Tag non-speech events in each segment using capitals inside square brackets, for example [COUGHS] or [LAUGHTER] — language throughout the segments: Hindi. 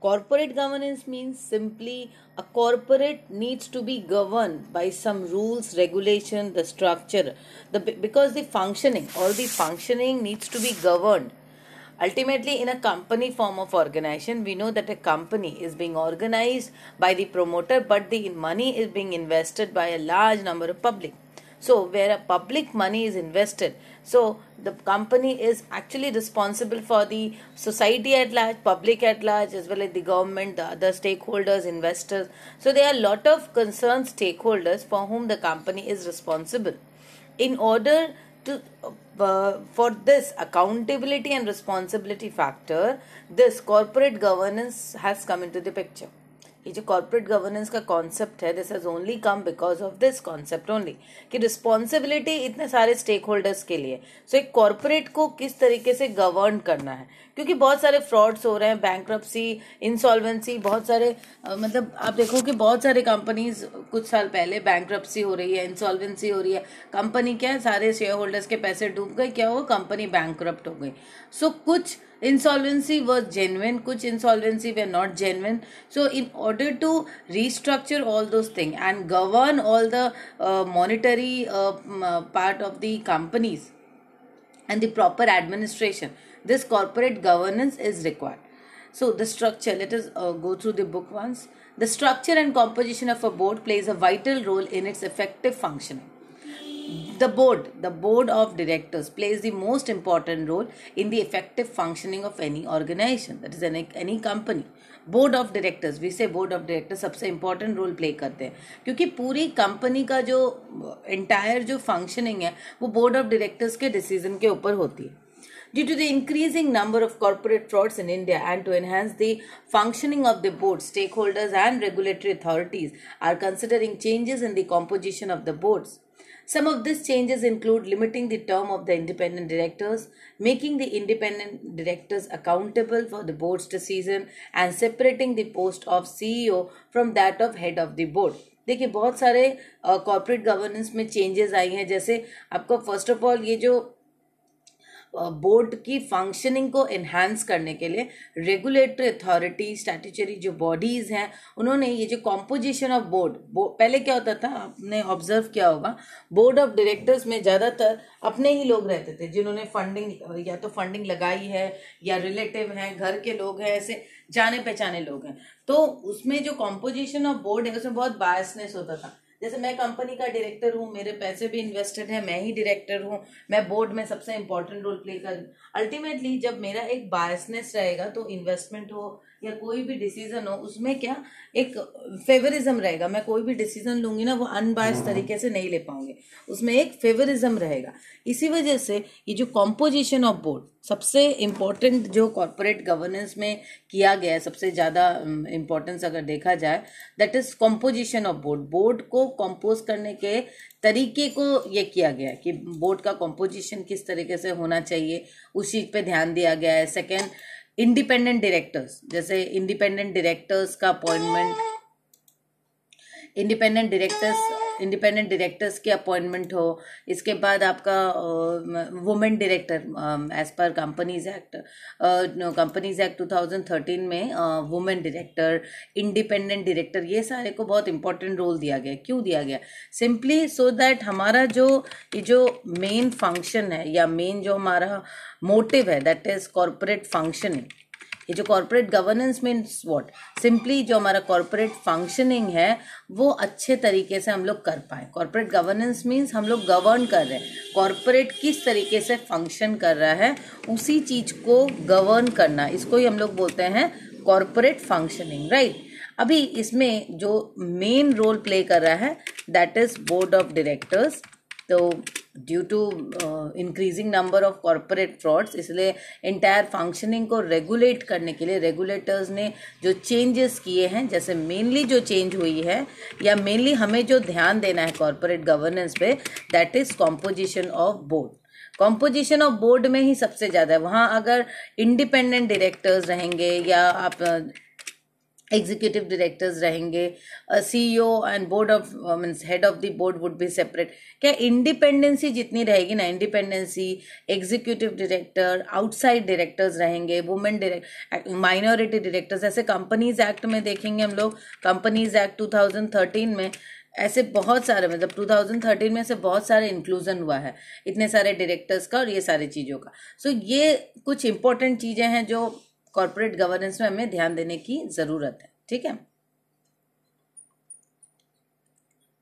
corporate governance means simply a corporate needs to be governed by some rules regulation the structure. The because the functioning all the functioning needs to be governed. Ultimately in a company form of organization we know that a company is being organized by the promoter but the money is being invested by a large number of public so where a public money is invested. So the company is actually responsible for the society at large public at large as well as the government the other stakeholders investors. So there are a lot of concerned stakeholders for whom the company is responsible. In order to uh, for this accountability and responsibility factor this corporate governance has come into the picture ये जो कॉर्पोरेट गवर्नेंस का कॉन्सेप्ट है this has only come because of this concept only कि रिस्पॉन्सिबिलिटी इतने सारे स्टेक होल्डर्स के लिए। सो so, एक कॉर्पोरेट को किस तरीके से गवर्न करना है? क्योंकि बहुत सारे फ्रॉड्स हो रहे हैं बैंक इंसॉल्वेंसी बहुत सारे मतलब आप देखो कि बहुत सारे कंपनीज़ कुछ साल पहले बैंक हो रही है इंसॉल्वेंसी हो रही है। कंपनी क्या है? सारे शेयर होल्डर्स के पैसे डूब गए क्या हुआ? कंपनी बैंक हो गई। सो so, कुछ insolvency was genuine kuch insolvency were not genuine. So in order to restructure all those things and govern all the uh, monetary uh, uh, part of the companies and the proper administration this corporate governance is required. So the structure let us uh, go through the book once. The structure and composition of a board plays a vital role in its effective functioning the board the board of directors plays the most important role in the effective functioning of any organization that is any, any company board of directors vice board of director सबसे इंपॉर्टेंट रोल प्ले करते हैं क्योंकि पूरी कंपनी का जो एंटायर जो फंक्शनिंग है वो बोर्ड ऑफ डायरेक्टर्स के डिसीजन के ऊपर होती है Due to the increasing number of corporate frauds in India and to enhance the functioning of the board, stakeholders and regulatory authorities are considering changes in the composition of the boards. Some of these changes include limiting the term of the independent directors, making the independent directors accountable for the board's decision, and separating the post of CEO from that of head of the board. देखिए बहुत सारे कॉरपोरेट गवर्नेंस में चेंजेस आई हैं जैसे आपको फर्स्ट ऑफ ऑल ये जो बोर्ड की फंक्शनिंग को एनहांस करने के लिए रेगुलेटरी अथॉरिटी स्टैट्यूचरी जो बॉडीज हैं, उन्होंने ये जो कॉम्पोजिशन ऑफ़ बोर्ड पहले क्या होता था, आपने ऑब्ज़र्व किया होगा बोर्ड ऑफ़ डायरेक्टर्स में ज़्यादातर अपने ही लोग रहते थे, जिन्होंने फंडिंग या तो फंडिंग लगाई है, या रिलेटिव हैं, घर के लोग हैं, ऐसे जाने पहचाने लोग हैं। तो उसमें जो कॉम्पोजिशन ऑफ़ बोर्ड है, उसमें बहुत बायसनेस होता था। जैसे मैं कंपनी का डायरेक्टर हूँ, मेरे पैसे भी इन्वेस्टेड है, मैं ही डायरेक्टर हूँ, मैं बोर्ड में सबसे इंपॉर्टेंट रोल प्ले कर अल्टीमेटली जब मेरा एक बायसनेस रहेगा तो इन्वेस्टमेंट हो या कोई भी डिसीज़न हो उसमें क्या एक फेवरिज्म रहेगा। मैं कोई भी डिसीज़न लूँगी ना वो अनबायस तरीके से नहीं ले पाऊँगी। उसमें एक फेवरिज्म रहेगा। इसी वजह से ये जो कॉम्पोजिशन ऑफ़ बोर्ड सबसे इम्पोर्टेंट जो कॉरपोरेट गवर्नेंस में किया गया है सबसे ज़्यादा इम्पोर्टेंस अगर देखा जाए that is composition of board board को कॉम्पोज करने के तरीके को ये किया गया है कि बोर्ड का कॉम्पोजिशन किस तरीके से होना चाहिए उस चीज़ पे ध्यान दिया गया है। सेकेंड इंडिपेंडेंट डायरेक्टर्स जैसे इंडिपेंडेंट डायरेक्टर्स का appointment independent directors independent directors की अपॉइंटमेंट हो, इसके बाद आपका women director as per companies act companies act 2013 में वुमेन डायरेक्टर इंडिपेंडेंट डायरेक्टर ये सारे को बहुत इंपॉर्टेंट रोल दिया गया। क्यों दिया गया? सिंपली सो दैट हमारा जो, ये जो मेन फ़ंक्शन है या मेन जो हमारा मोटिव है दैट इज़ कॉरपोरेट फंक्शनिंग ये जो corporate governance means what simply जो हमारा कॉरपोरेट फंक्शनिंग है, वो अच्छे तरीके से हम लोग कर पाए। कॉरपोरेट गवर्नेंस मीन्स हम लोग गवर्न कर रहे हैं। कॉरपोरेट किस तरीके से फ़ंक्शन कर रहा है, उसी चीज़ को गवर्न करना। इसको ही हम लोग बोलते हैं कॉरपोरेट फंक्शनिंग राइट अभी इसमें जो मेन रोल प्ले कर रहा है that is board of directors तो due to increasing number of corporate frauds इसलिए इंटायर फंक्शनिंग को रेगुलेट करने के लिए रेगुलेटर्स ने जो चेंजेस किए हैं, जैसे मेनली जो चेंज हुई है, या मेनली हमें जो ध्यान देना है कॉरपोरेट गवर्नेंस पे that is composition of board composition of board में ही सबसे ज़्यादा है। वहाँ अगर इंडिपेंडेंट डायरेक्टर्स रहेंगे, या आप एग्जीक्यूटिव डायरेक्टर्स रहेंगे CEO and board of means head of the board would be separate क्या इंडिपेंडेंसी जितनी रहेगी ना independency executive director outside directors रहेंगे वुमेन डायरेक्ट माइनॉरिटी डायरेक्टर्स ऐसे कंपनीज़ एक्ट में देखेंगे हम लोग कंपनीज़ एक्ट 2013 में ऐसे बहुत सारे मतलब 2013 में से बहुत सारे इंक्लूजन हुआ है इतने सारे डायरेक्टर्स का और ये सारी चीज़ों का। सो so, ये कुछ इंपॉर्टेंट चीज़ें हैं जो कॉरपोरेट गवर्नेंस में हमें ध्यान देने की ज़रूरत है, ठीक है?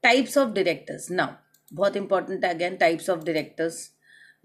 टाइप्स ऑफ़ डायरेक्टर्स नाउ बहुत इंपॉर्टेंट है again types of directors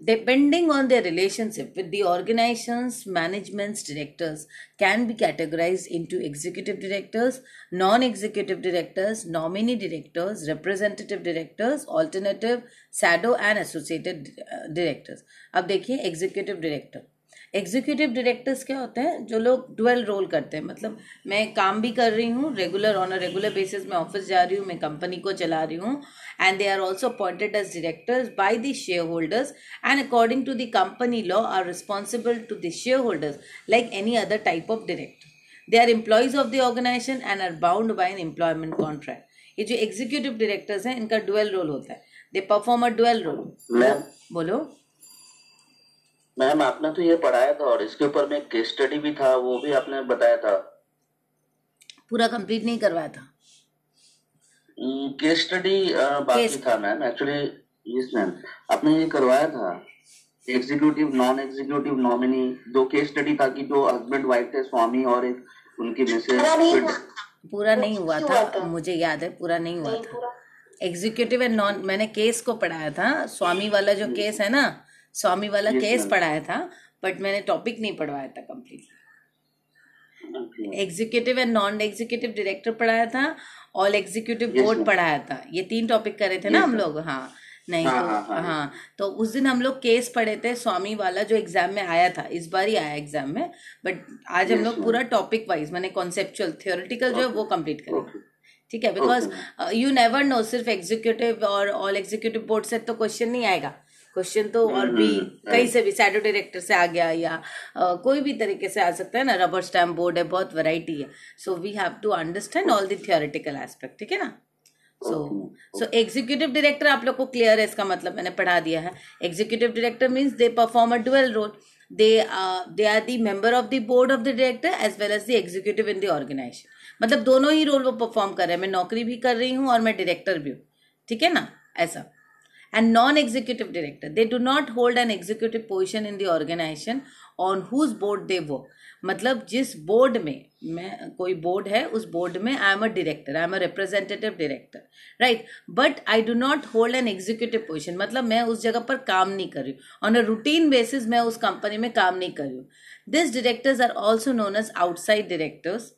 depending on their relationship with the organization management directors can be categorize into executive directors non executive directors nominee directors representative directors alternative shadow and associated directors अब देखिए एग्जीक्यूटिव डायरेक्टर एग्जीक्यूटिव डायरेक्टर्स क्या होते हैं? जो लोग डुअल रोल करते हैं। मतलब मैं काम भी कर रही हूँ regular on a regular basis में ऑफ़िस जा रही हूँ मैं कंपनी को चला रही हूँ। And they are also appointed as directors by the share holders and according to the company law are responsible to the share holders like any other type of director they are employees of the organization and are bound by an employment contract ये जो एग्जीक्यूटिव डायरेक्टर्स हैं इनका डुअल रोल होता है। They perform a dual role बोलो। मैम आपने तो ये पढ़ाया था और इसके ऊपर में केस स्टडी भी था वो भी आपने बताया था। पूरा कंप्लीट नहीं करवाया था। केस स्टडी बाकी था मैम एक्चुअली यस मैम आपने ये करवाया था। एग्जीक्यूटिव नॉन एग्जीक्यूटिव नॉमिनी दो केस स्टडी था कि जो हस्बैंड वाइफ थे स्वामी और एक उनकी मिसेज पूरा नहीं हुआ। था मुझे याद है पूरा नहीं हुआ था। एग्जीक्यूटिव एंड नॉन मैंने केस को पढ़ाया था स्वामी वाला जो केस है ना स्वामी वाला Yes, केस पढ़ाया था बट मैंने टॉपिक नहीं पढ़वाया था completely executive and non executive director पढ़ाया था ऑल एग्जीक्यूटिव बोर्ड पढ़ाया था। ये तीन टॉपिक करे थे ना हम लोग? हाँ नहीं हाँ, तो हाँ, हाँ, हाँ तो उस दिन हम लोग केस पढ़े थे स्वामी वाला जो एग्ज़ाम में आया था इस बार ही आया एग्ज़ाम में बट आज हम लोग पूरा टॉपिक वाइज मैंने कॉन्सेप्चुअल थियोरिटिकल जो है वो कंप्लीट करेंगे ठीक है बिकॉज़ यू नेवर नो सिर्फ़ एग्जीक्यूटिव और ऑल एग्जीक्यूटिव बोर्ड से तो क्वेश्चन नहीं आएगा। क्वेश्चन तो और भी हम्म, कहीं से भी सैडो डायरेक्टर से आ गया या uh, कोई भी तरीके से आ सकता है ना रबर स्टैम्प बोर्ड है बहुत वैरायटी है। So we have to understand all the theoretical aspect ठीक है ना? सो सो एग्जीक्यूटिव डायरेक्टर आप लोग को क्लियर है इसका मतलब मैंने पढ़ा दिया है। Executive director means they perform a dual role they they are the member of the board of the director as well as the executive in the organization. मतलब दोनों ही रोल वो परफॉर्म कर रहे हैं। मैं नौकरी भी कर रही हूँ और मैं डायरेक्टर भी हूँ। ठीक है ना? ऐसा। And non executive director they do not hold an executive position in the organization on whose board they work मतलब जिस बोर्ड में मैं कोई बोर्ड है उस बोर्ड में I am a director I am a representative director right but I do not hold an executive position मतलब मैं उस जगह पर काम नहीं कर रही हूँ ऑन अ रूटीन बेसिस मैं उस कंपनी में काम नहीं कर रही हूँ this directors are also known as outside directors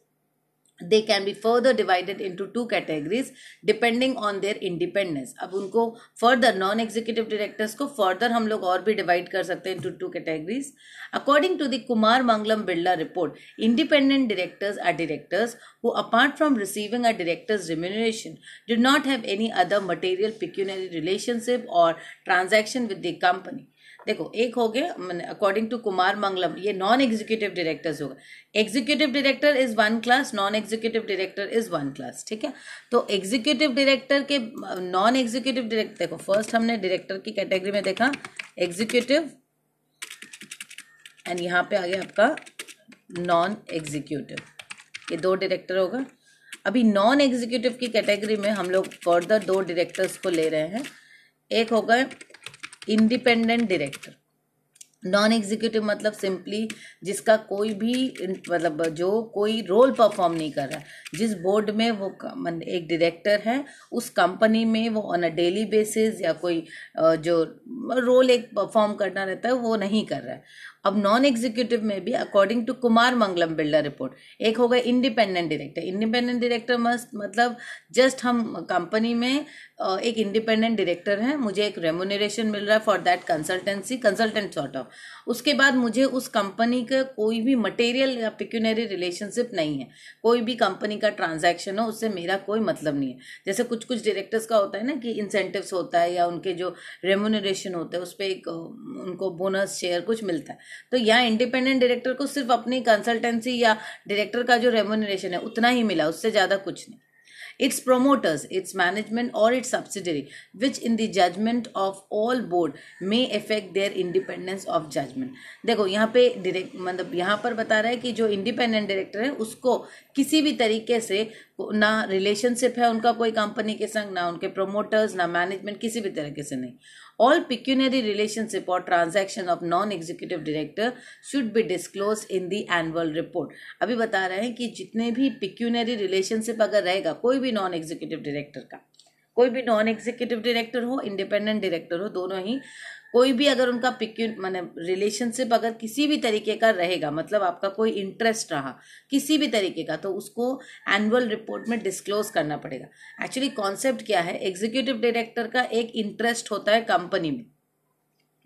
they can be further divided into two categories depending on their independence अब उनको further non executive directors को further हम लोग और भी divide कर सकते हैं into two categories according to the Kumar Mangalam Birla report independent directors are directors who apart from receiving a director's remuneration do not have any other material pecuniary relationship or transaction with the company देखो, एक हो गया अकॉर्डिंग टू कुमार मंगलम ये नॉन एग्जीक्यूटिव डायरेक्टर्स होगा। Executive director is one class non executive director is one class ठीक है? तो एग्जीक्यूटिव डायरेक्टर के नॉन एग्जीक्यूटिव डायरेक्टर देखो फ़र्स्ट हमने डायरेक्टर की कैटेगरी में देखा एग्जीक्यूटिव एंड यहाँ पे आ गया आपका नॉन एग्जीक्यूटिव ये दो डायरेक्टर होगा। अभी नॉन एग्जीक्यूटिव की कैटेगरी में हम लोग फर्दर दो डायरेक्टर्स को ले रहे हैं। एक होगा इंडिपेंडेंट डायरेक्टर नॉन एग्जीक्यूटिव मतलब सिंपली जिसका कोई भी मतलब जो कोई रोल परफॉर्म नहीं कर रहा है। जिस बोर्ड में वो एक डायरेक्टर है, उस कंपनी में वो ऑन अ डेली बेसिस या कोई जो रोल एक परफॉर्म करना रहता है, वो नहीं कर रहा है। अब नॉन एग्जीक्यूटिव में भी according to Kumar Mangalam Birla report एक होगा इंडिपेंडेंट डायरेक्टर इंडिपेंडेंट डायरेक्टर मस्त मतलब जस्ट हम कंपनी में एक इंडिपेंडेंट डायरेक्टर हैं, मुझे एक रेमुनरेशन मिल रहा है for that consultancy consultant sort of उसके बाद मुझे उस कंपनी का कोई भी मटेरियल या पिक्यूनरी रिलेशनशिप नहीं है. कोई भी कंपनी का ट्रांजैक्शन हो, उससे मेरा कोई मतलब नहीं है. जैसे कुछ कुछ डायरेक्टर्स का होता है ना कि इंसेंटिव्स होता है या उनके जो रेमुनरेशन होता है, उस पर एक उनको बोनस शेयर कुछ मिलता है. तो यहाँ इंडिपेंडेंट डायरेक्टर को सिर्फ़ अपनी कंसल्टेंसी या डायरेक्टर का जो रेमोनरेशन है उतना ही मिला उससे ज़्यादा कुछ नहीं its promoters, its management, or its subsidiary, which in the judgment of all board may affect their independence of judgment. देखो यहाँ पे डायरेक्ट मतलब यहाँ पर बता रहा है कि जो इंडिपेंडेंट डायरेक्टर है उसको किसी भी तरीके से ना रिलेशनशिप है उनका कोई कंपनी के संग ना उनके प्रोमोटर्स ना मैनेजमेंट किसी भी तरीके से नहीं All pecuniary relationship or transaction of non-executive director should be disclosed in the annual report. अभी बता रहे हैं कि जितने भी pecuniary relationship अगर रहेगा कोई भी नॉन एग्जीक्यूटिव डायरेक्टर का कोई भी नॉन एग्जीक्यूटिव डायरेक्टर हो इंडिपेंडेंट डायरेक्टर हो दोनों ही कोई भी अगर उनका पिक्यू मैंने रिलेशनशिप अगर किसी भी तरीके का रहेगा मतलब आपका कोई इंटरेस्ट रहा किसी भी तरीके का तो उसको एनुअल रिपोर्ट में डिस्क्लोज करना पड़ेगा। एक्चुअली कॉन्सेप्ट क्या है? एग्जीक्यूटिव डायरेक्टर का एक इंटरेस्ट होता है कंपनी में।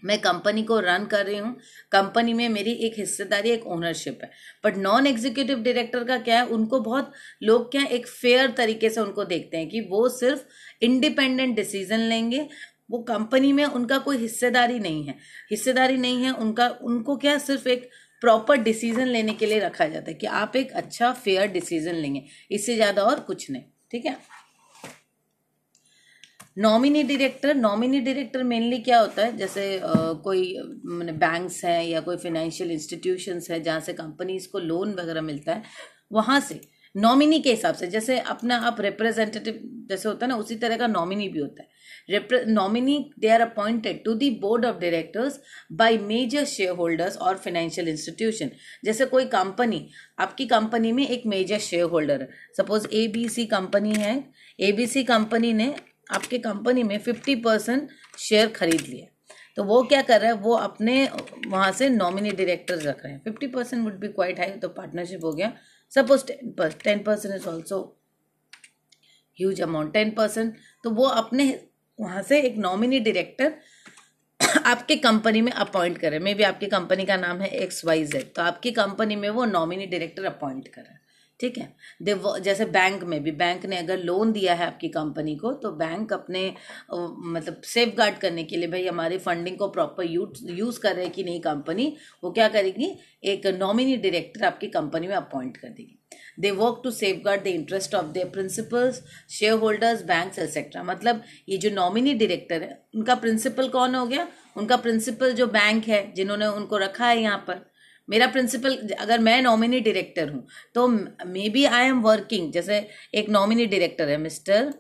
मैं कंपनी को रन कर रही हूँ कंपनी में मेरी एक हिस्सेदारी, एक ओनरशिप है। बट नॉन एग्जीक्यूटिव डायरेक्टर का क्या है? उनको बहुत लोग क्या एक फेयर तरीके से उनको देखते हैं कि वो सिर्फ़ इंडिपेंडेंट डिसीज़न लेंगे वो कंपनी में उनका कोई हिस्सेदारी नहीं है। हिस्सेदारी नहीं है उनका उनको क्या सिर्फ़ एक प्रॉपर डिसीज़न लेने के लिए रखा जाता है कि आप एक अच्छा फेयर डिसीज़न लेंगे। इससे ज़्यादा और कुछ नहीं ठीक है? Nominee director nominee director mainly क्या होता है? जैसे आ, कोई मैंने बैंक्स हैं या कोई फाइनेंशियल इंस्टीट्यूशंस है जहाँ से कंपनीज़ को लोन वगैरह मिलता है वहाँ से नॉमिनी के हिसाब से, जैसे अपना आप रिप्रेजेंटेटिव जैसे होता है ना, उसी तरह का नॉमिनी भी होता है। Nominee they are appointed to the board of directors directors major share holders और फाइनेंशियल इंस्टीट्यूशन जैसे कोई कंपनी आपकी कंपनी में एक मेजर शेयर होल्डर है। Suppose A B C company है ए बी सी कंपनी ने आपके कंपनी में फिफ्टी परसेंट शेयर खरीद लिया तो वो क्या कर रहा है? वो अपने, वहाँ से नॉमिनी डायरेक्टर रख रहे हैं। Fifty percent would be quite high तो पार्टनरशिप हो गया। Suppose ten percent is also huge amount ten percent तो वो अपने वहाँ से एक नॉमिनी डायरेक्टर [COUGHS] आपके कंपनी में अपॉइंट करें। मे बी आपकी कंपनी का नाम है एक्स वाई जेड तो आपकी कंपनी में वो नॉमिनी डायरेक्टर अपॉइंट करे। ठीक है? दे जैसे बैंक में भी बैंक ने अगर लोन दिया है आपकी कंपनी को तो बैंक अपने मतलब सेफ़ गार्ड करने के लिए भाई हमारी फंडिंग को प्रॉपर यूज़ यूज़ कर रहे कि नहीं कंपनी वो क्या करेगी? एक नॉमिनी डायरेक्टर आपकी कंपनी में अपॉइंट कर देगी। They work to safe guard the interest of their principals share holders bank etcetera मतलब ये जो नॉमिनी डायरेक्टर है, उनका प्रिंसिपल कौन हो गया? उनका प्रिंसिपल जो बैंक है, जिन्होंने उनको रखा है यहाँ पर। मेरा प्रिंसिपल अगर मैं नॉमिनी डायरेक्टर हूँ तो may be I am working जैसे एक नॉमिनी डायरेक्टर है मिस्टर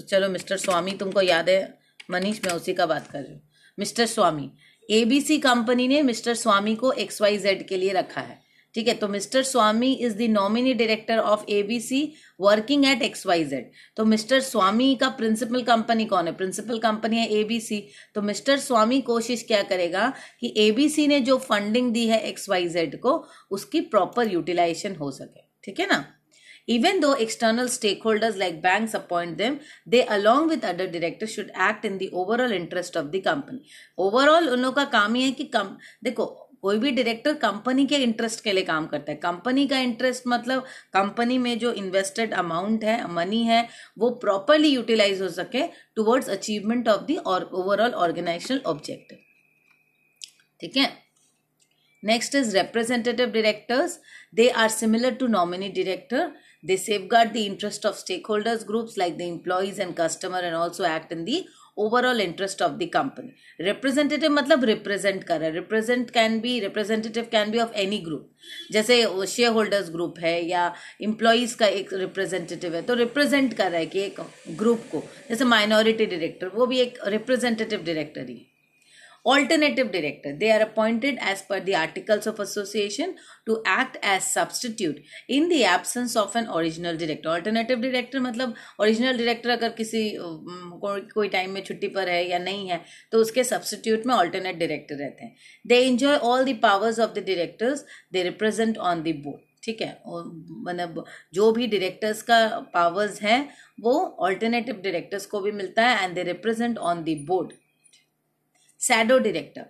चलो मिस्टर स्वामी, तुमको याद है, मनीष, मैं उसी का बात कर रही हूँ। मिस्टर स्वामी एबीसी कंपनी ने मिस्टर स्वामी को एक्स वाई जेड के लिए रखा है। ठीक है तो mister Swami is the nominee director of ABC working at X Y Z तो मिस्टर स्वामी का प्रिंसिपल कंपनी कौन है? प्रिंसिपल कंपनी है एबीसी तो मिस्टर स्वामी कोशिश क्या करेगा कि एबीसी ने जो फंडिंग दी है एक्स वाई जेड को उसकी प्रॉपर यूटिलाइजेशन हो सके। ठीक है ना? Even though external stakeholders like banks appoint them, they along with other directors should act in the overall interest of the company. Overall उन लोगों का काम ही है कि कम देखो कोई भी डायरेक्टर कंपनी के इंटरेस्ट के लिए काम करता है। कंपनी का इंटरेस्ट मतलब कंपनी में जो इन्वेस्टेड अमाउंट है मनी है, वो प्रॉपरली यूटिलाइज हो सके towards achievement of the overall organizational objective ठीक है? Next is representative directors they are similar to nominee director they safeguard the interest of stakeholders groups like the employees and customer and also act in the overall interest of the company representative मतलब रिप्रेजेंट कर रहा है। Represent can be representative can be of any group जैसे शेयर होल्डर्स ग्रुप है या इम्प्लॉयज का एक रिप्रेजेंटेटिव है तो रिप्रेजेंट कर रहा है कि एक ग्रुप को, जैसे माइनॉरिटी डायरेक्टर वो भी एक रिप्रेजेंटेटिव डायरेक्टर ही। Alternative director they are appointed as per the articles of association to act as substitute in the absence of an original director alternative director मतलब original director अगर किसी कोई टाइम में छुट्टी पर है या नहीं है तो उसके substitute में alternate director रहते हैं they enjoy all the powers of the directors they represent on the board ठीक है और मतलब जो भी डायरेक्टर्स का पावर्स हैं वो ऑल्टरनेटिव डायरेक्टर्स को भी मिलता है and they represent on the board shadow director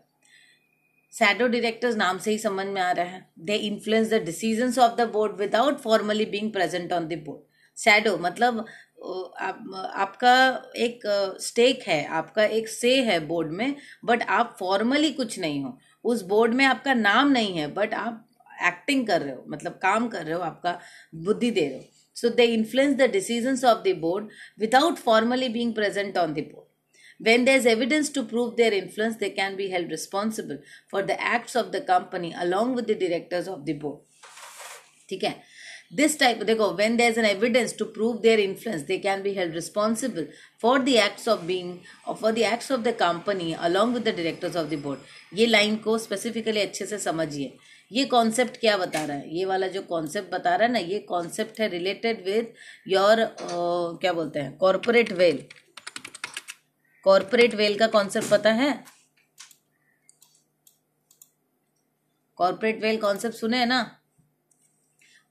shadow directors नाम से ही समझ में आ रहा है। They influence the decision of the board without formally being present on the board shadow मतलब आप, आपका एक स्टेक है आपका एक से है बोर्ड में बट आप फॉर्मली कुछ नहीं हो। उस बोर्ड में आपका नाम नहीं है बट आप एक्टिंग कर रहे हो मतलब काम कर रहे हो आपका बुद्धि दे रहे हो। So they influence the decisions of the board without formally being present on the board When there is evidence to prove their influence, they can be held responsible for the acts of the company along with the directors of the board. ठीक है this type देखो when there is an evidence to prove their influence they can be held responsible for the acts of being or for the acts of the company along with the directors of the board ये लाइन को स्पेसिफिकली अच्छे से समझिए ये कॉन्सेप्ट क्या बता रहा है ये वाला जो कॉन्सेप्ट बता रहा है ना ये कॉन्सेप्ट है रिलेटेड विद योर क्या बोलते हैं कॉरपोरेट वेल कॉरपोरेट वेल का कॉन्सेप्ट पता है? कॉरपोरेट वेल कॉन्सेप्ट सुने है ना?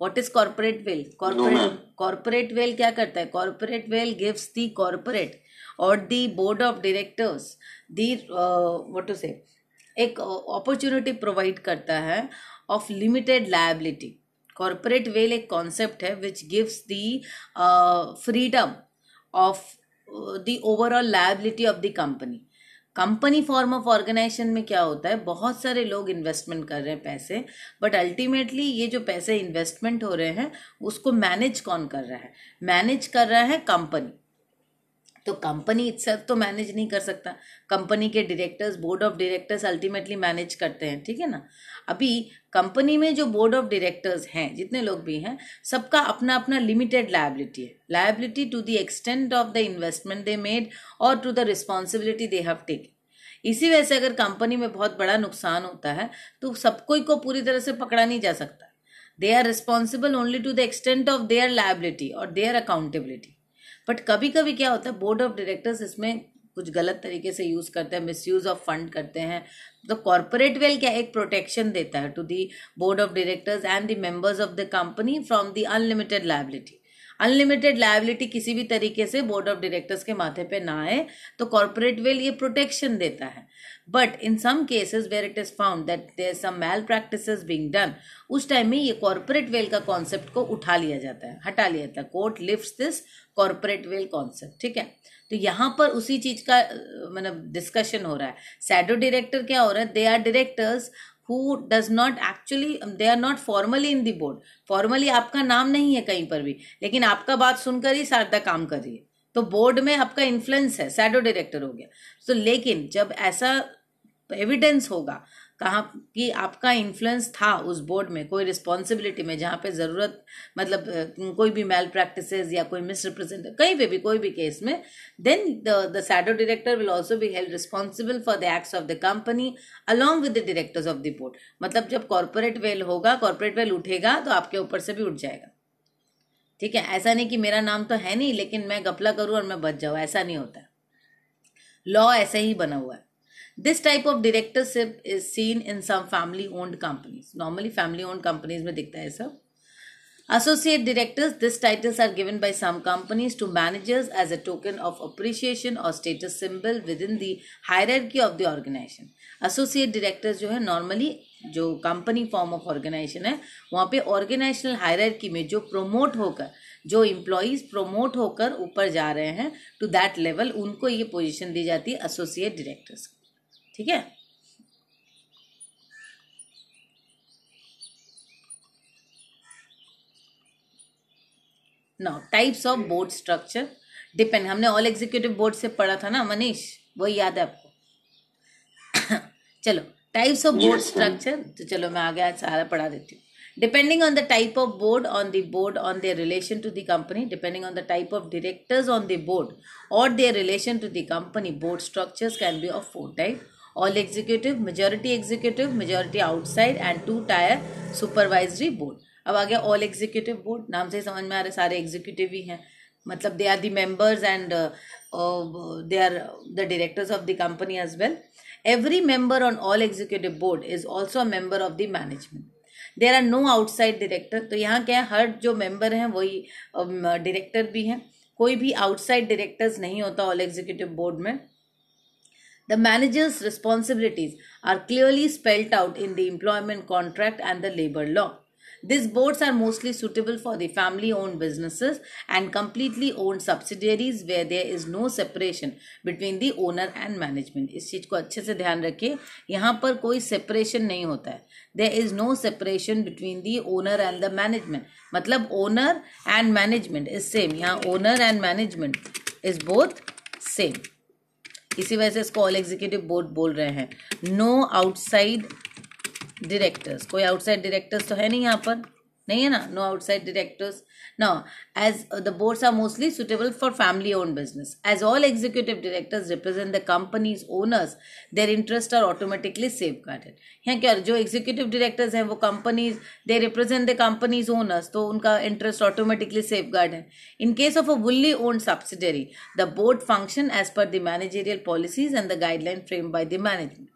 What is corporate veil corporate corporate veil क्या करता है? Corporate veil gives the corporate और the board of directors the what to say एक अपॉर्चुनिटी प्रोवाइड करता है of limited liability corporate veil एक कॉन्सेप्ट है which gives the freedom of the overall liability of the company company form of organization में क्या होता है? बहुत सारे लोग इन्वेस्टमेंट कर रहे हैं पैसे बट अल्टीमेटली ये जो पैसे इन्वेस्टमेंट हो रहे हैं, उसको मैनेज कौन कर रहा है? मैनेज कर रहा है कंपनी तो कंपनी इट्सेल्फ तो मैनेज नहीं कर सकता। कंपनी के directors board of directors ultimately manage करते हैं, ठीक है ना? अभी कंपनी में जो बोर्ड ऑफ़ डायरेक्टर्स हैं, जितने लोग भी हैं, सबका अपना अपना लिमिटेड लाइबिलिटी है। Liability to the extent of the investment they made और to the responsibility they have take इसी वजह से अगर कंपनी में बहुत बड़ा नुकसान होता है तो सबको को पूरी तरह से पकड़ा नहीं जा सकता। They are responsible only to the extent of their liability और देयर अकाउंटेबिलिटी बट कभी कभी क्या होता है बोर्ड ऑफ़ डायरेक्टर्स इसमें कुछ गलत तरीके से यूज़ करते हैं मिस यूज़ ऑफ़ फंड करते हैं। तो कॉरपोरेट वेल क्या एक प्रोटेक्शन देता है to the board of directors and the members of the company from the unlimited liability unlimited liability किसी भी तरीके से बोर्ड ऑफ़ डायरेक्टर्स के माथे पे ना आए तो कॉर्पोरेट वेल ये प्रोटेक्शन देता है। But in some cases where it is found that there some mal practice being done उस टाइम में ये कॉर्पोरेट वेल का कॉन्सेप्ट को उठा लिया जाता है, हटा लिया जाता है। Court lift this corporate veil concept ठीक है? तो यहाँ पर उसी चीज़ का मतलब डिस्कशन हो रहा है। सैडो डायरेक्टर क्या हो रहा है? They are directors who does not actually they are not formally in the board formally आपका नाम नहीं है कहीं पर भी, लेकिन आपका बात सुनकर ही शारदा काम कर रही है। तो बोर्ड में आपका इन्फ्लुएंस है सैडो डायरेक्टर हो गया। तो लेकिन जब ऐसा एविडेंस होगा। कहाँ कि आपका इन्फ्लुएंस था उस बोर्ड में, कोई रिस्पॉन्सिबिलिटी में जहाँ पे ज़रूरत मतलब कोई भी मेल प्रैक्टिस या कोई मिसरिप्रेजेंट कहीं पे भी, कोई भी केस में then the shadow director will also be held responsible for the acts of the company along with the directors of the board मतलब जब कॉर्पोरेट वेल होगा कॉरपोरेट वेल उठेगा तो आपके ऊपर से भी उठ जाएगा। ठीक है? ऐसा नहीं कि मेरा नाम तो है नहीं, लेकिन मैं गपला करूँ और मैं बच जाऊँ, ऐसा नहीं होता। लॉ ऐसे ही बना हुआ है। This type of directorship is seen in some family owned companies. Normally family owned companies में दिखता है सब Associate directors, these titles are given by some companies to managers as a token of appreciation or status symbol within the hierarchy of the organization. Associate directors जो है normally जो कंपनी फॉर्म ऑफ़ ऑर्गेनाइजेशन है वहाँ पे ऑर्गेनाइजेशनल हायरकी में जो प्रोमोट होकर जो इम्प्लॉयज प्रोमोट होकर ऊपर जा रहे हैं टू दैट लेवल उनको ये पोजीशन दी जाती है एसोसिएट डायरेक्टर्स ठीक है? Now types of board structure depend हमने ऑल एग्जीक्यूटिव बोर्ड से पढ़ा था ना मनीष? वही याद है आपको। [COUGHS] चलो टाइप्स ऑफ़ बोर्ड स्ट्रक्चर तो चलो मैं आगे सारा पढ़ा देती हूँ। Depending on the type of board on the board on their relation to the company depending on the type of directors on the board और their relation to the company board structures can be of four type all executive majority executive majority outside and two tier supervisory board अब आ गया ऑल एग्जीक्यूटिव बोर्ड नाम से ही समझ में आ रहे सारे एग्जीक्यूटिव ही हैं। मतलब they are the members and they are the directors of the company as well every member on all executive board is also a member of the management there are no outside director तो यहाँ क्या है हर जो मेंबर हैं वही डायरेक्टर um, भी हैं। कोई भी आउटसाइड डायरेक्टर्स नहीं होता ऑल एग्जीक्यूटिव बोर्ड में। The manager's responsibilities are clearly spelled out in the employment contract and the labor law. These boards are mostly suitable for the family owned businesses and completely owned subsidiaries where there is no separation between the owner and management. इस चीज को अच्छे से ध्यान रखिए यहाँ पर कोई सेपरेशन नहीं होता है there is no separation between the owner and the management मतलब owner and management is same यहाँ owner and management is both same इसी वजह से इसको ऑल एग्जीक्यूटिव बोर्ड बोल रहे हैं। नो आउटसाइड डायरेक्टर्स कोई आउटसाइड डायरेक्टर्स तो है नहीं यहाँ पर? नहीं है ना? नो आउटसाइड डायरेक्टर्स ना as the boards are mostly suitable for family own business as all executive directors represent the companies owners their interest are automatically safe guarded यहाँ क्या जो एग्जीक्यूटिव डायरेक्टर्स हैं वो companies they represent the companies owners तो उनका इंटरेस्ट ऑटोमेटिकली सेफ़ गार्ड है in case of a wholly owned subsidiary the board function as per the managerial policies and the guideline frame by the management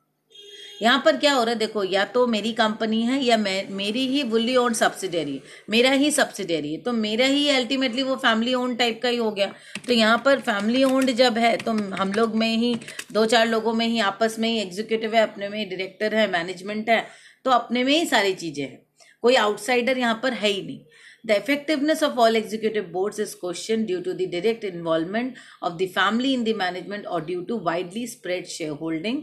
यहाँ पर क्या हो रहा है? देखो, या तो मेरी कंपनी है, या मैं, मेरी ही वुल्ली ओन सब्सिडरी है, मेरा ही सब्सिडरी है तो मेरा ही अल्टीमेटली वो फैमिली ओन टाइप का ही हो गया। तो यहाँ पर फैमिली ओन्ड जब है तो हम लोग में ही, दो चार लोगों में ही, आपस में ही एग्जीक्यूटिव है, अपने में डायरेक्टर है मैनेजमेंट है तो अपने में ही सारी चीज़ें हैं। कोई आउटसाइडर यहाँ पर है ही नहीं। The effectiveness of all executive boards is questioned due to the direct involvement of the family in the management or due to widely spread shareholding.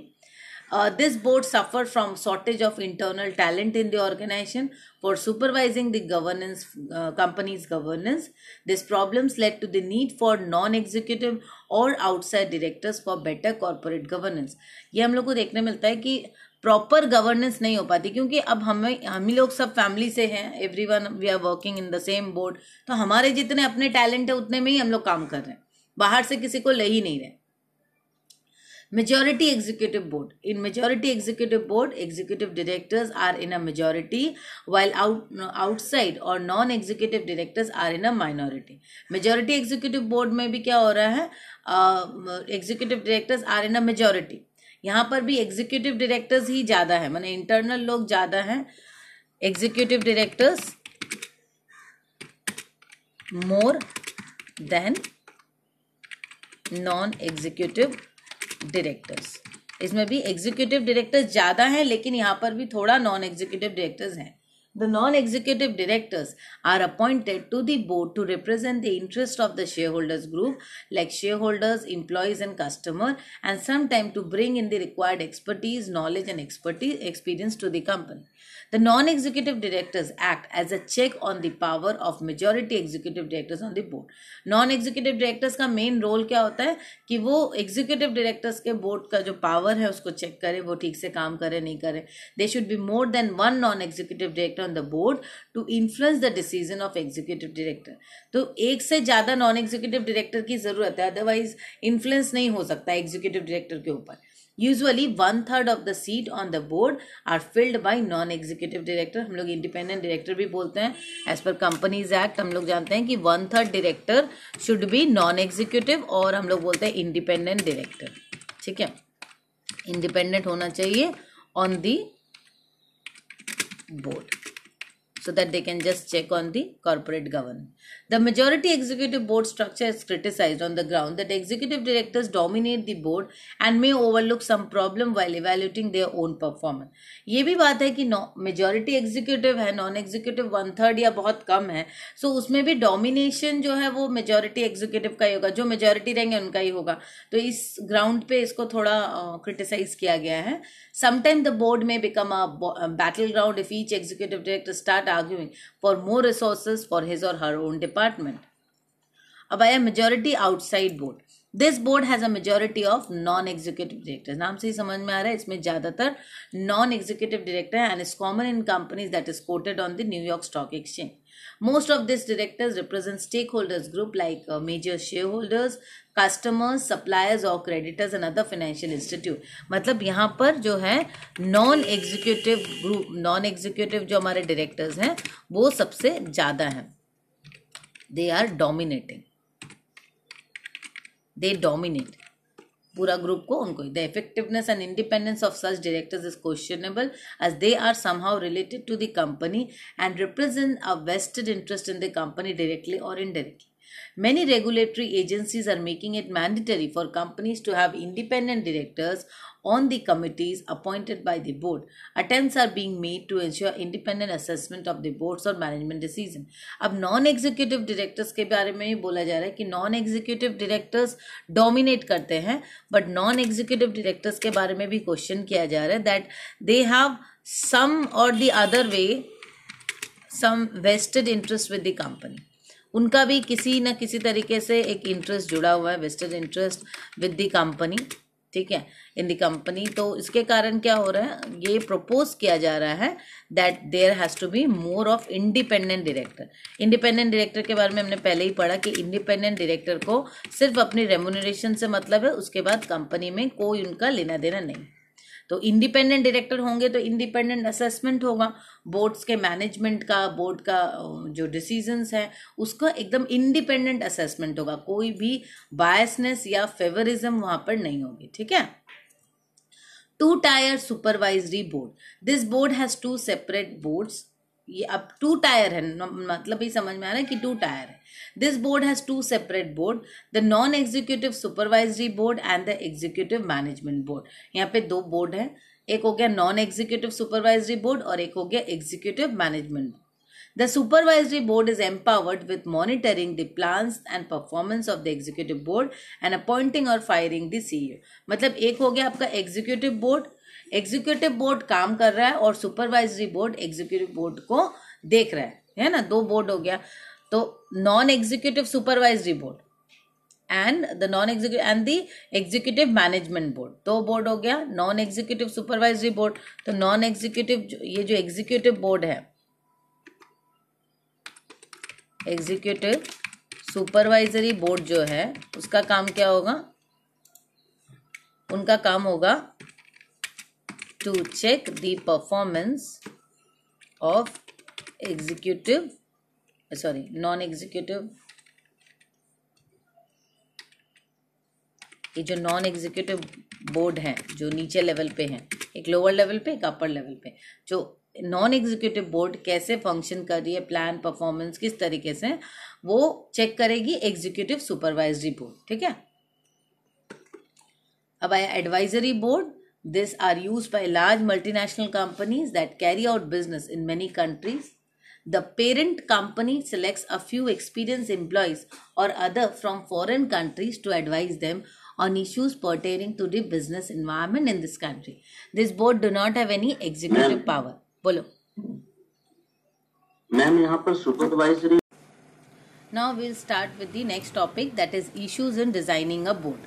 Uh, this board suffered from shortage of internal talent in the organization for supervising the governance uh, company's governance. These problems led to the need for non-executive or outside directors for better corporate governance. ये हम लोग को देखने मिलता है कि प्रॉपर गवर्नेंस नहीं हो पाती क्योंकि अब हमें हम ही लोग सब फैमिली से हैं every one we are working in the same board तो हमारे जितने अपने टैलेंट है उतने में ही हम लोग काम कर रहे हैं बाहर से किसी को ले ही नहीं रहे majority executive board in majority executive board executive directors are in a majority while out outside or non executive directors are in a minority majority executive board में भी क्या हो रहा है executive directors are in a majority यहाँ पर भी एग्जीक्यूटिव डायरेक्टर्स ही ज़्यादा है माने इंटरनल लोग ज़्यादा हैं executive directors more than non executive directors इसमें भी एग्जीक्यूटिव डायरेक्टर्स ज़्यादा हैं, लेकिन यहाँ पर भी थोड़ा नॉन एग्जीक्यूटिव डायरेक्टर्स हैं। The non executive directors are appointed to the board to represent the interest of the shareholders group like shareholders employees and customer and sometime to bring in the required expertise knowledge and expertise experience to the company The non-executive directors act as a check on the power of majority executive directors on the board. Non-executive directors का main role क्या होता है कि वो executive directors के board का जो power है उसको check करे वो ठीक से काम करे नहीं करे There should be more than one non-executive director on the board to influence the decision of executive director. तो एक से ज़्यादा non-executive director की ज़रूरत है otherwise influence नहीं हो सकता executive director के ऊपर usually one third of the seat on the board are filled by non executive director हम लोग इंडिपेंडेंट डायरेक्टर भी बोलते हैं. एज पर कंपनीज़ एक्ट हम लोग जानते हैं कि one third director should be non executive और हम लोग बोलते हैं इंडिपेंडेंट डायरेक्टर ठीक है? इंडिपेंडेंट होना चाहिए on the board so that they can just check on the corporate governance. The majority executive board structure is criticized on the ground that executive directors dominate the board and may overlook some problem while evaluating their own performance. ये भी बात है कि मेजोरिटी एग्जीक्यूटिव है नॉन एग्जीक्यूटिव वन थर्ड या बहुत कम है सो so उसमें भी डोमिनेशन जो है वो मेजोरिटी एग्जीक्यूटिव का ही होगा जो मेजोरिटी रहेंगे उनका ही होगा तो इस ग्राउंड पे इसको थोड़ा क्रिटिसाइज uh, किया गया है समटाइम द बोर्ड में become a battle ground if each executive director start arguing for more resources for his or her own department. आया majority outside board. This board has a majority of non executive director नाम से ही समझ में आ रहा है इसमें ज़्यादातर non executive director and is common in companies that is quoted on the New York stock exchange most of these directors represent stakeholders group like uh, major shareholders customers suppliers or creditors and other financial institute मतलब यहाँ पर जो है non executive group non executive जो हमारे डायरेक्टर्स हैं वो सबसे ज़्यादा हैं they are dominating they dominate पूरा ग्रुप को उनको the effectiveness and independence of such directors is questionable as they are somehow related to the company and represent a vested interest in the company directly और indirectly Many regulatory agencies are making it mandatory for companies to have independent directors on the committees appointed by the board. Attempts are being made to ensure independent assessment of the boards or management decision. अब नॉन एग्जीक्यूटिव डायरेक्टर्स के बारे में भी बोला जा रहा है कि नॉन एग्जीक्यूटिव डायरेक्टर्स डोमिनेट करते हैं बट नॉन एग्जीक्यूटिव डायरेक्टर्स के बारे में भी क्वेश्चन किया जा रहा है दैट दे हैव सम और the other way some vested interest with the company उनका भी किसी न किसी तरीके से एक इंटरेस्ट जुड़ा हुआ है vested interest with the company ठीक है? इन द कंपनी तो इसके कारण क्या हो रहा है? ये प्रपोज किया जा रहा है that there has to be more of independent director independent director के बारे में हमने पहले ही पढ़ा कि इंडिपेंडेंट डायरेक्टर को सिर्फ़ अपनी रेमोनरेशन से मतलब है, उसके बाद कंपनी में कोई उनका लेना देना नहीं। तो इंडिपेंडेंट डायरेक्टर होंगे तो इंडिपेंडेंट असेसमेंट होगा। बोर्ड्स के मैनेजमेंट का बोर्ड का जो डिसीजंस है, उसका एकदम इंडिपेंडेंट असेसमेंट होगा। कोई भी बायसनेस या फेवरिज्म वहाँ पर नहीं होगी, ठीक है? Two tier supervisory board this board has two separate boards ये अब टू टायर है मतलब ही समझ में आ रहा है कि टू टायर है। This board has two separate board the non executive supervisory board and the executive management board यहाँ पे दो बोर्ड है, एक हो गया नॉन एग्जीक्यूटिव सुपरवाइजरी बोर्ड और एक हो गया executive management The supervisory board is empowered with monitoring the plans and performance of the executive board and appointing or firing the CEO. मतलब एक हो गया आपका एग्जीक्यूटिव बोर्ड एग्जीक्यूटिव बोर्ड काम कर रहा है और सुपरवाइजरी बोर्ड एग्जीक्यूटिव बोर्ड को देख रहा है। है ना? दो बोर्ड हो गया। तो supervisory board and the non executive and the executive management board दो बोर्ड हो गया एग्जीक्यूटिव सुपरवाइजरी बोर्ड तो एग्जीक्यूटिव ये जो एग्जीक्यूटिव बोर्ड है एग्जीक्यूटिव सुपरवाइजरी बोर्ड जो है, उसका काम क्या होगा? उनका काम होगा to check the performance of executive sorry non executive ये जो नॉन एग्जीक्यूटिव बोर्ड है, जो नीचे लेवल पे है, एक लोअर लेवल पे, एक अपर लेवल पे, जो नॉन एग्जीक्यूटिव बोर्ड कैसे फ़ंक्शन कर रही है प्लान परफॉर्मेंस किस तरीके से, वो चेक करेगी एग्जीक्यूटिव सुपरवाइजरी बोर्ड ठीक है? अब आया advisory board this are use by large multinational companies that carry out business in many countries The parent company selects a few experienced employees or other from foreign countries to advise them on issues pertaining to the business environment in this country. This board do not have any executive power. बोलो मैम यहाँ पर supervisory Now we'll start with the next topic that is issues in designing a board.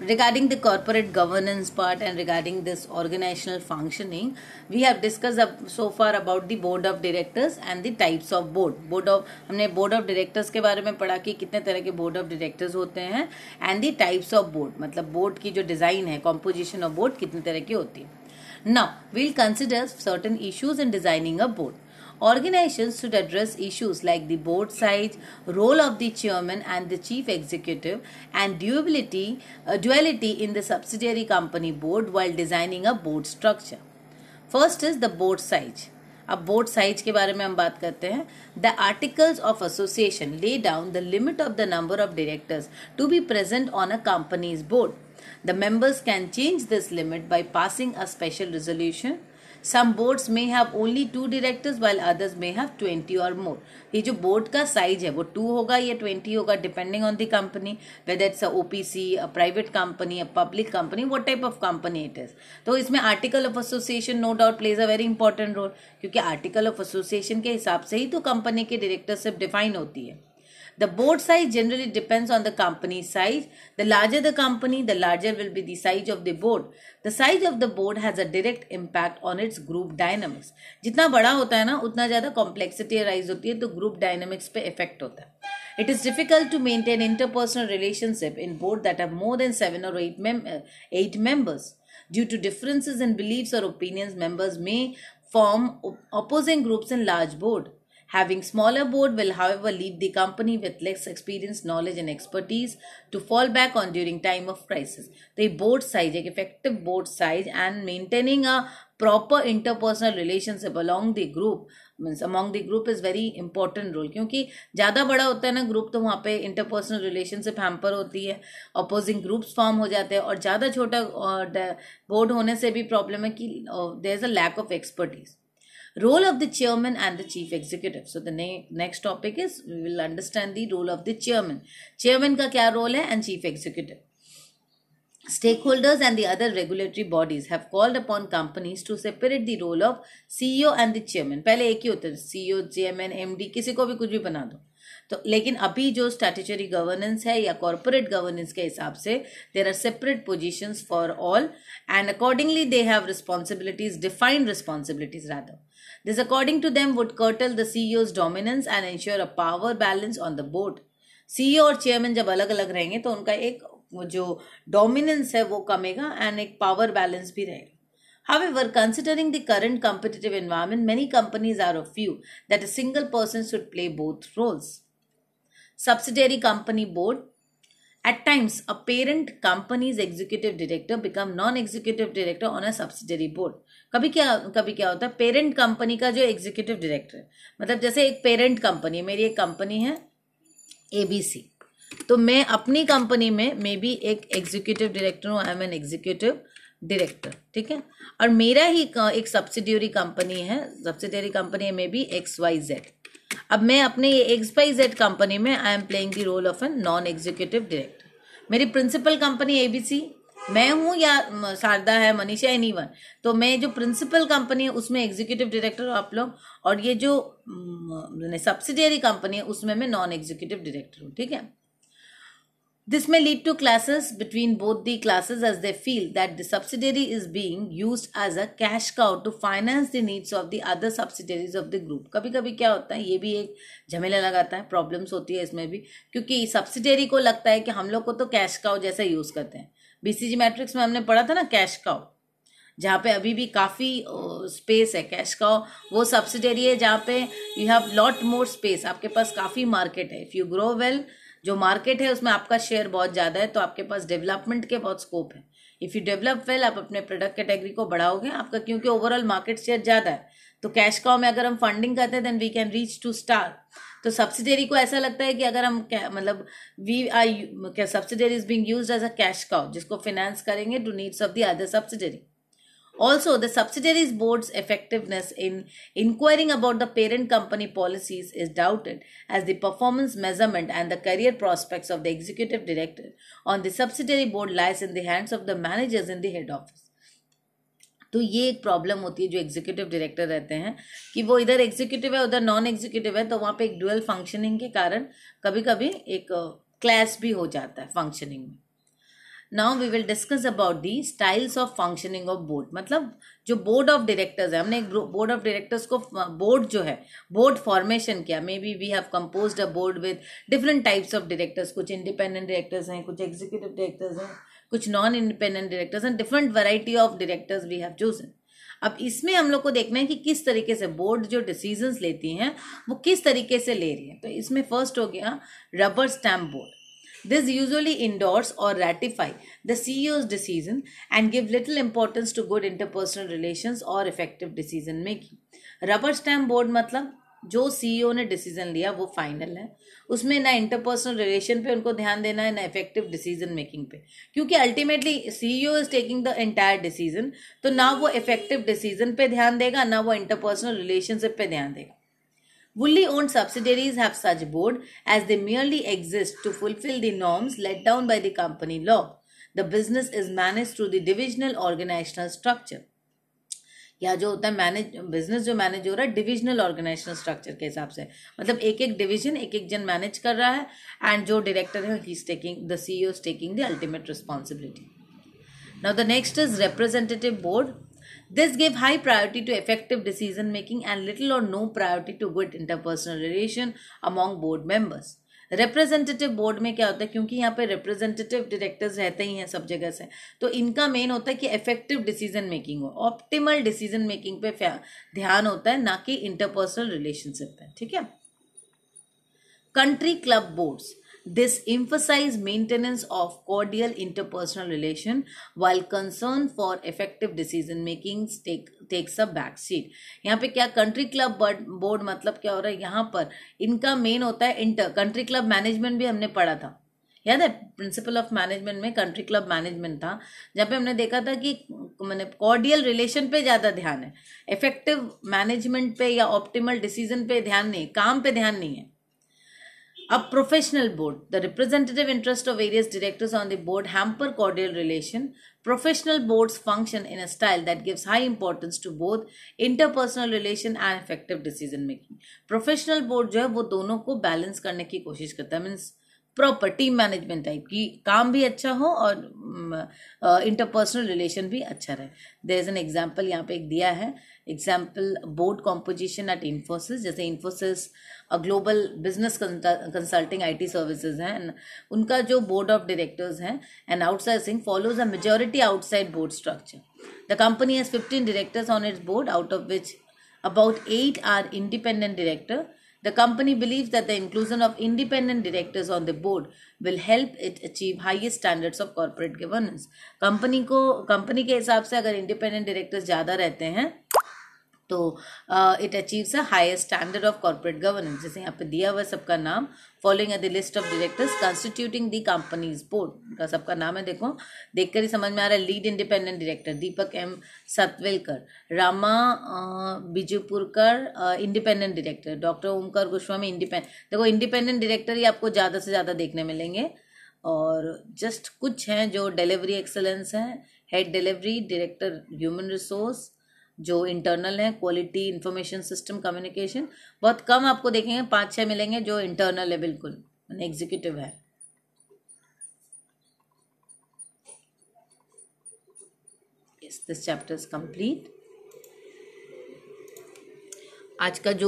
Regarding the corporate governance part and regarding this organizational functioning, we have discussed up so far about the board of directors and the types of board. Board of हमने board of directors के बारे में पढ़ा कि कितने तरह के board of directors होते हैं and the types of board मतलब board की जो design है composition of board कितने तरह की होती है Now, we'll consider certain issues in designing a board. Organizations should address issues like the board size, role of the chairman and the chief executive, and duality, uh, duality in the subsidiary company board while designing a board structure. First is the board size. अब बोर्ड साइज के बारे में हम बात करते हैं the articles of association lay down the limit of the number of directors to be present on a company's board The members can change this limit by passing a special resolution. Some boards में have only two directors while others may have 20 or more. ये जो बोर्ड का साइज़ है, वो टू होगा या ट्वेंटी होगा depending on the company whether it's a OPC a private company a public company what type of company it is तो इसमें article of association no doubt plays a very important role क्योंकि आर्टिकल ऑफ़ एसोसिएशन के हिसाब से ही तो कंपनी की डायरेक्टरशिप डिफाइन होती है The board size generally depends on the company size. The larger the company, the larger will be the size of the board. The size of the board has a direct impact on its group dynamics. जितना बड़ा होता है ना उतना ज़्यादा complexity arise होती है तो group dynamics पे effect होता है It is difficult to maintain interpersonal relationship in board that have more than seven or eight, mem- uh, eight members. Due to differences in beliefs or opinions, members may form opposing groups in large board. Having smaller board will however leave the company with less experience, knowledge and expertise to fall back on during time of crisis. The board size, एक effective board size and maintaining a proper interpersonal relationship along the group means among the group is very important role क्योंकि ज़्यादा बड़ा होता है ना ग्रुप तो वहाँ पे इंटरपर्सनल रिलेशनशिप हैम्पर होती है अपोजिंग ग्रुप्स फॉर्म हो जाते हैं और ज़्यादा छोटा बोर्ड होने से भी प्रॉब्लम है कि there is a lack of expertise role of the chairman and the chief executive so the ne- next topic is we will understand the role of the chairman chairman ka kya role hai and chief executive Stakeholders and the other regulatory bodies have called upon companies to separate the role of CEO and the chairman. पहले एक ही होता है CEO, chairman, MD किसी को भी कुछ भी बना दो तो लेकिन अभी जो स्टैट्यूटरी गवर्नेंस है या कॉरपोरेट गवर्नेंस के हिसाब से there are separate position for all and accordingly they have responsibilities defined responsibilities rather this according to them would curtail the CEO's dominance and ensure a power balance on the board CEO और चेयरमैन जब अलग अलग रहेंगे तो उनका एक जो डोमिनेंस है वो कमेगा एंड एक पावर बैलेंस भी रहेगा। However, considering the current competitive environment, many companies are of view that a single person should play both roles. Subsidiary company board. At times, a parent company's executive director become non-executive director on a subsidiary board. कभी क्या कभी क्या होता है? पेरेंट कंपनी का जो एग्जीक्यूटिव डायरेक्टर है। मतलब जैसे एक पेरेंट कंपनी मेरी एक कंपनी है एबीसी तो मैं अपनी कंपनी में मे बी एक एग्जीक्यूटिव डायरेक्टर हूँ I am an executive director ठीक है? और मेरा ही एक सब्सिडियरी कंपनी है सब्सिडियरी कंपनी है may be X Y Z अब मैं अपने एक्स वाई जेड कंपनी में I am playing the role of an non executive director मेरी प्रिंसिपल कंपनी एबीसी मैं हूँ या शारदा है, मनीषा एनी वन तो मैं जो प्रिंसिपल कंपनी है, उसमें एग्जीक्यूटिव डायरेक्टर आप लोग, और ये जो सब्सिडियरी कंपनी है, उसमें मैं नॉन एग्जीक्यूटिव डायरेक्टर हूँ, ठीक है? This may lead to classes between both the classes as they feel that the subsidiary is being used as a cash cow to finance the needs of the other subsidiaries of the group. कभी कभी क्या होता है, ये भी एक झमेला लगाता है प्रॉब्लम्स होती है इसमें भी, क्योंकि सब्सिडियरी को लगता है कि हम लोग को तो कैश काउ जैसा यूज़ करते हैं। बीसीजी मैट्रिक्स में हमने पढ़ा था ना कैश काउ जहाँ पे अभी भी काफ़ी स्पेस है कैश का वो सब्सिडरी है जहाँ पे you have lot more space आपके पास काफ़ी मार्केट है। इफ़ यू ग्रो वेल जो मार्केट है, उसमें आपका शेयर बहुत ज़्यादा है तो आपके पास डेवलपमेंट के बहुत स्कोप है। इफ़ यू डेवलप वेल आप अपने प्रोडक्ट कैटेगरी को बढ़ाओगे आपका, क्योंकि ओवरऑल मार्केट शेयर ज़्यादा है। तो कैश काउ में अगर हम फंडिंग करते हैं then we can reach to star तो सब्सिडरी को ऐसा लगता है कि अगर हम मतलब we I subsidiary is being use as a cash cow जिसको फाइनेंस करेंगे to needs of the other subsidiary Also, the subsidiaries board's effectiveness in inquiring about the parent company policies is doubted as the performance measurement and the career prospects of the executive director on the subsidiary board lies in the hands of the managers in the head office. तो ये एक प्रॉब्लम होती है जो एग्जीक्यूटिव डायरेक्टर रहते हैं कि वो इधर एग्जीक्यूटिव है उधर नॉन एग्जीक्यूटिव है तो वहाँ पे एक डुअल फंक्शनिंग के कारण कभी कभी एक क्लैश भी हो जाता है फंक्शनिंग में now we will discuss about the styles of functioning of board मतलब जो बोर्ड ऑफ़ डायरेक्टर्स है, हमने एक बोर्ड ऑफ़ डायरेक्टर्स को बोर्ड जो है बोर्ड फॉर्मेशन किया। Maybe we have compose a board with different types of directors कुछ इंडिपेंडेंट डायरेक्टर्स हैं, कुछ एग्जीक्यूटिव डायरेक्टर्स हैं, कुछ नॉन इंडिपेंडेंट डायरेक्टर्स हैं। Different variety of directors we have chosen अब इसमें हम लोग को देखना है कि किस तरीके से बोर्ड जो डिसीजंस लेती हैं, वो किस तरीके से ले रही है। तो इसमें फ़र्स्ट हो गया rubber stamp board This usually endorse or ratify the CEO's decision and give little importance to good interpersonal relations or effective decision making. Rubber stamp board मतलब जो सीईओ ने डिसीज़न लिया वो फाइनल है। उसमें ना इंटरपर्सनल रिलेशन पे उनको ध्यान देना है, ना इफ़ेक्टिव डिसीज़न मेकिंग पे। क्योंकि ultimately CEO is taking the entire decision तो ना वो इफ़ेक्टिव डिसीज़न पे ध्यान देगा, ना वो इंटरपर्सनल रिलेशनशिप पे ध्यान देगा। Wholly owned subsidiaries have such board as they merely exist to fulfill the norms laid down by the company law. The business is managed through the divisional organizational structure. या जो होता है मैनेज बिजनेस जो मैनेज हो रहा है डिविजनल ऑर्गेनाइजेशनल स्ट्रक्चर के हिसाब से मतलब एक एक डिवीजन एक एक जन मैनेज कर रहा है एंड जो डायरेक्टर है he is taking the CEO is taking the ultimate responsibility now the next is representative board This gave high priority to effective decision making and little or no priority to good interpersonal relation among board members. Representative board में क्या होता है? क्योंकि यहाँ पे रिप्रेजेंटेटिव डायरेक्टर्स रहते ही हैं, सब जगह से। तो इनका मेन होता है कि इफ़ेक्टिव डिसीज़न मेकिंग हो। ऑप्टिमल डिसीज़न मेकिंग पे ध्यान होता है, ना कि इंटरपर्सनल रिलेशनशिप पे। ठीक है? Country club boards This emphasize maintenance of cordial interpersonal relation while concern for effective decision making take, takes a back seat. यहाँ पे क्या कंट्री क्लब बोर्ड मतलब क्या हो रहा है? यहाँ पर इनका मेन होता है इंटर कंट्री क्लब मैनेजमेंट भी हमने पढ़ा था। याद है? प्रिंसिपल ऑफ़ मैनेजमेंट में कंट्री क्लब मैनेजमेंट था, जहाँ पे हमने देखा था कि मैंने कॉर्डियल रिलेशन पे ज़्यादा ध्यान है। इफ़ेक्टिव मैनेजमेंट पे या ऑप्टिमल डिसीज़न पे ध्यान नहीं, काम पे ध्यान नहीं है। A professional board. The representative interest of various directors on the board hamper cordial relation. Professional boards function in a style that gives high importance to both interpersonal relation and effective decision making. Professional board जो है वो दोनों को बैलेंस करने की कोशिश करता है means proper team management type की काम भी अच्छा हो और इंटरपर्सनल रिलेशन भी अच्छा रहे देर इज़ एन एग्ज़ाम्पल यहाँ पे एक दिया है example board composition at Infosys जैसे Infosys global business consulting IT services हैं उनका जो बोर्ड ऑफ़ डायरेक्टर्स हैं and outsiding follows a majority outside board structure the company has fifteen directors on its board out of which about eight are independent director The company believes that the inclusion of independent directors on the board will help it achieve highest standards of corporate governance. Company को कंपनी के हिसाब से अगर इंडिपेंडेंट डायरेक्टर्स ज़्यादा रहते हैं तो it achieves a higher standard of corporate governance जैसे यहाँ पे दिया हुआ सबका नाम following the list of directors constituting the company's board का सबका नाम है, देखो। देखकर ही समझ में आ रहा है lead independent director Deepak M Satwalekar. Rama Bijapurkar independent director doctor Omkar Goswami independent देखो इंडिपेंडेंट डायरेक्टर ही आपको ज़्यादा से ज़्यादा देखने मिलेंगे। और जस्ट कुछ हैं जो डिलीवरी एक्सलेंस हैं. Head delivery director human resource जो इंटरनल है क्वालिटी इंफॉर्मेशन सिस्टम कम्युनिकेशन बहुत कम आपको देखेंगे, पाँच, छह मिलेंगे जो इंटरनल है बिल्कुल एग्जीक्यूटिव है। दिस चैप्टर इज़ कंप्लीट आज का जो